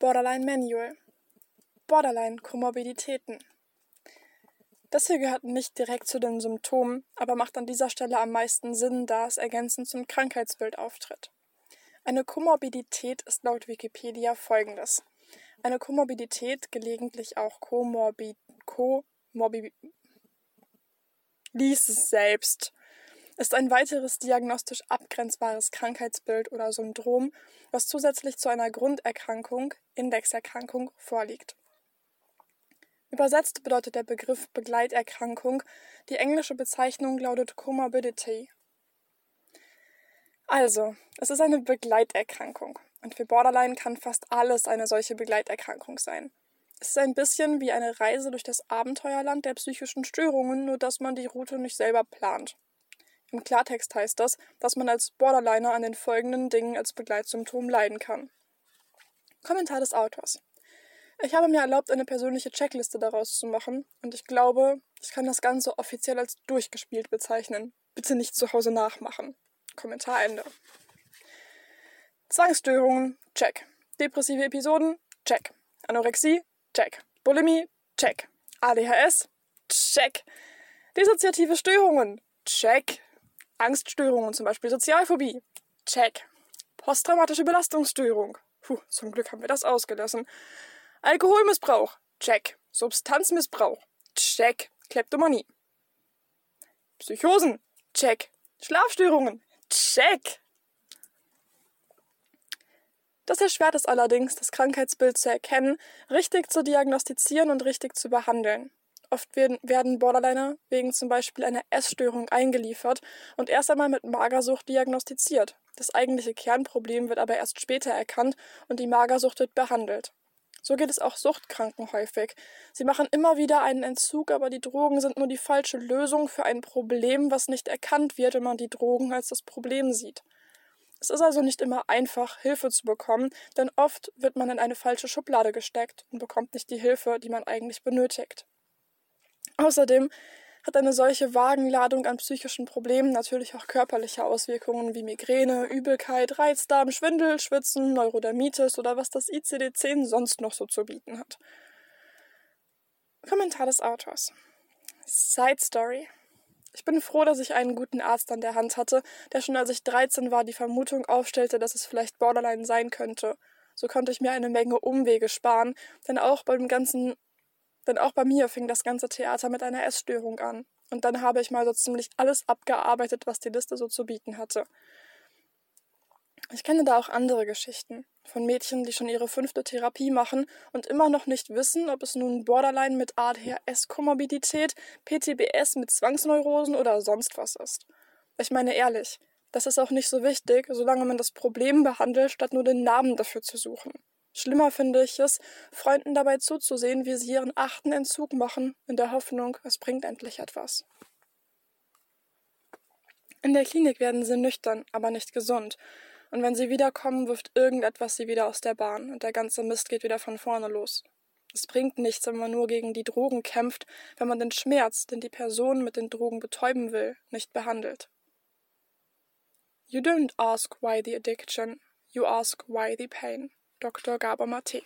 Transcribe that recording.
Borderline Manual. Borderline-Komorbiditäten. Das hier gehört nicht direkt zu den Symptomen, aber macht an dieser Stelle am meisten Sinn, da es ergänzend zum Krankheitsbild auftritt. Eine Komorbidität ist laut Wikipedia folgendes. Eine Komorbidität, gelegentlich auch Komorbid, Komorbid, lies es selbst, ist ein weiteres diagnostisch abgrenzbares Krankheitsbild oder Syndrom, was zusätzlich zu einer Grunderkrankung, Indexerkrankung, vorliegt. Übersetzt bedeutet der Begriff Begleiterkrankung, die englische Bezeichnung lautet Comorbidity. Also, es ist eine Begleiterkrankung und für Borderline kann fast alles eine solche Begleiterkrankung sein. Es ist ein bisschen wie eine Reise durch das Abenteuerland der psychischen Störungen, nur dass man die Route nicht selber plant. Im Klartext heißt das, dass man als Borderliner an den folgenden Dingen als Begleitsymptom leiden kann. Kommentar des Autors. Ich habe mir erlaubt, eine persönliche Checkliste daraus zu machen, und ich glaube, ich kann das Ganze offiziell als durchgespielt bezeichnen. Bitte nicht zu Hause nachmachen. Kommentar Ende. Zwangsstörungen, check. Depressive Episoden, check. Anorexie, check. Bulimie, check. ADHS, check. Dissoziative Störungen, check. Angststörungen, zum Beispiel Sozialphobie. Check. Posttraumatische Belastungsstörung. Puh, zum Glück haben wir das ausgelassen. Alkoholmissbrauch. Check. Substanzmissbrauch. Check. Kleptomanie. Psychosen. Check. Schlafstörungen. Check. Das erschwert es allerdings, das Krankheitsbild zu erkennen, richtig zu diagnostizieren und richtig zu behandeln. Oft werden, Borderliner wegen zum Beispiel einer Essstörung eingeliefert und erst einmal mit Magersucht diagnostiziert. Das eigentliche Kernproblem wird aber erst später erkannt und die Magersucht wird behandelt. So geht es auch Suchtkranken häufig. Sie machen immer wieder einen Entzug, aber die Drogen sind nur die falsche Lösung für ein Problem, was nicht erkannt wird, wenn man die Drogen als das Problem sieht. Es ist also nicht immer einfach, Hilfe zu bekommen, denn oft wird man in eine falsche Schublade gesteckt und bekommt nicht die Hilfe, die man eigentlich benötigt. Außerdem hat eine solche Wagenladung an psychischen Problemen natürlich auch körperliche Auswirkungen wie Migräne, Übelkeit, Reizdarm, Schwindel, Schwitzen, Neurodermitis oder was das ICD-10 sonst noch so zu bieten hat. Kommentar des Autors. Side Story. Ich bin froh, dass ich einen guten Arzt an der Hand hatte, der schon als ich 13 war die Vermutung aufstellte, dass es vielleicht Borderline sein könnte. So konnte ich mir eine Menge Umwege sparen, denn auch beim ganzen denn auch bei mir fing das ganze Theater mit einer Essstörung an. Und dann habe ich mal so ziemlich alles abgearbeitet, was die Liste so zu bieten hatte. Ich kenne da auch andere Geschichten von Mädchen, die schon ihre fünfte Therapie machen und immer noch nicht wissen, ob es nun Borderline mit ADHS-Komorbidität, PTBS mit Zwangsneurosen oder sonst was ist. Ich meine ehrlich, das ist auch nicht so wichtig, solange man das Problem behandelt, statt nur den Namen dafür zu suchen. Schlimmer finde ich es, Freunden dabei zuzusehen, wie sie ihren achten Entzug machen, in der Hoffnung, es bringt endlich etwas. In der Klinik werden sie nüchtern, aber nicht gesund. Und wenn sie wiederkommen, wirft irgendetwas sie wieder aus der Bahn und der ganze Mist geht wieder von vorne los. Es bringt nichts, wenn man nur gegen die Drogen kämpft, wenn man den Schmerz, den die Person mit den Drogen betäuben will, nicht behandelt. You don't ask why the addiction, you ask why the pain. Dr. Gaber Mate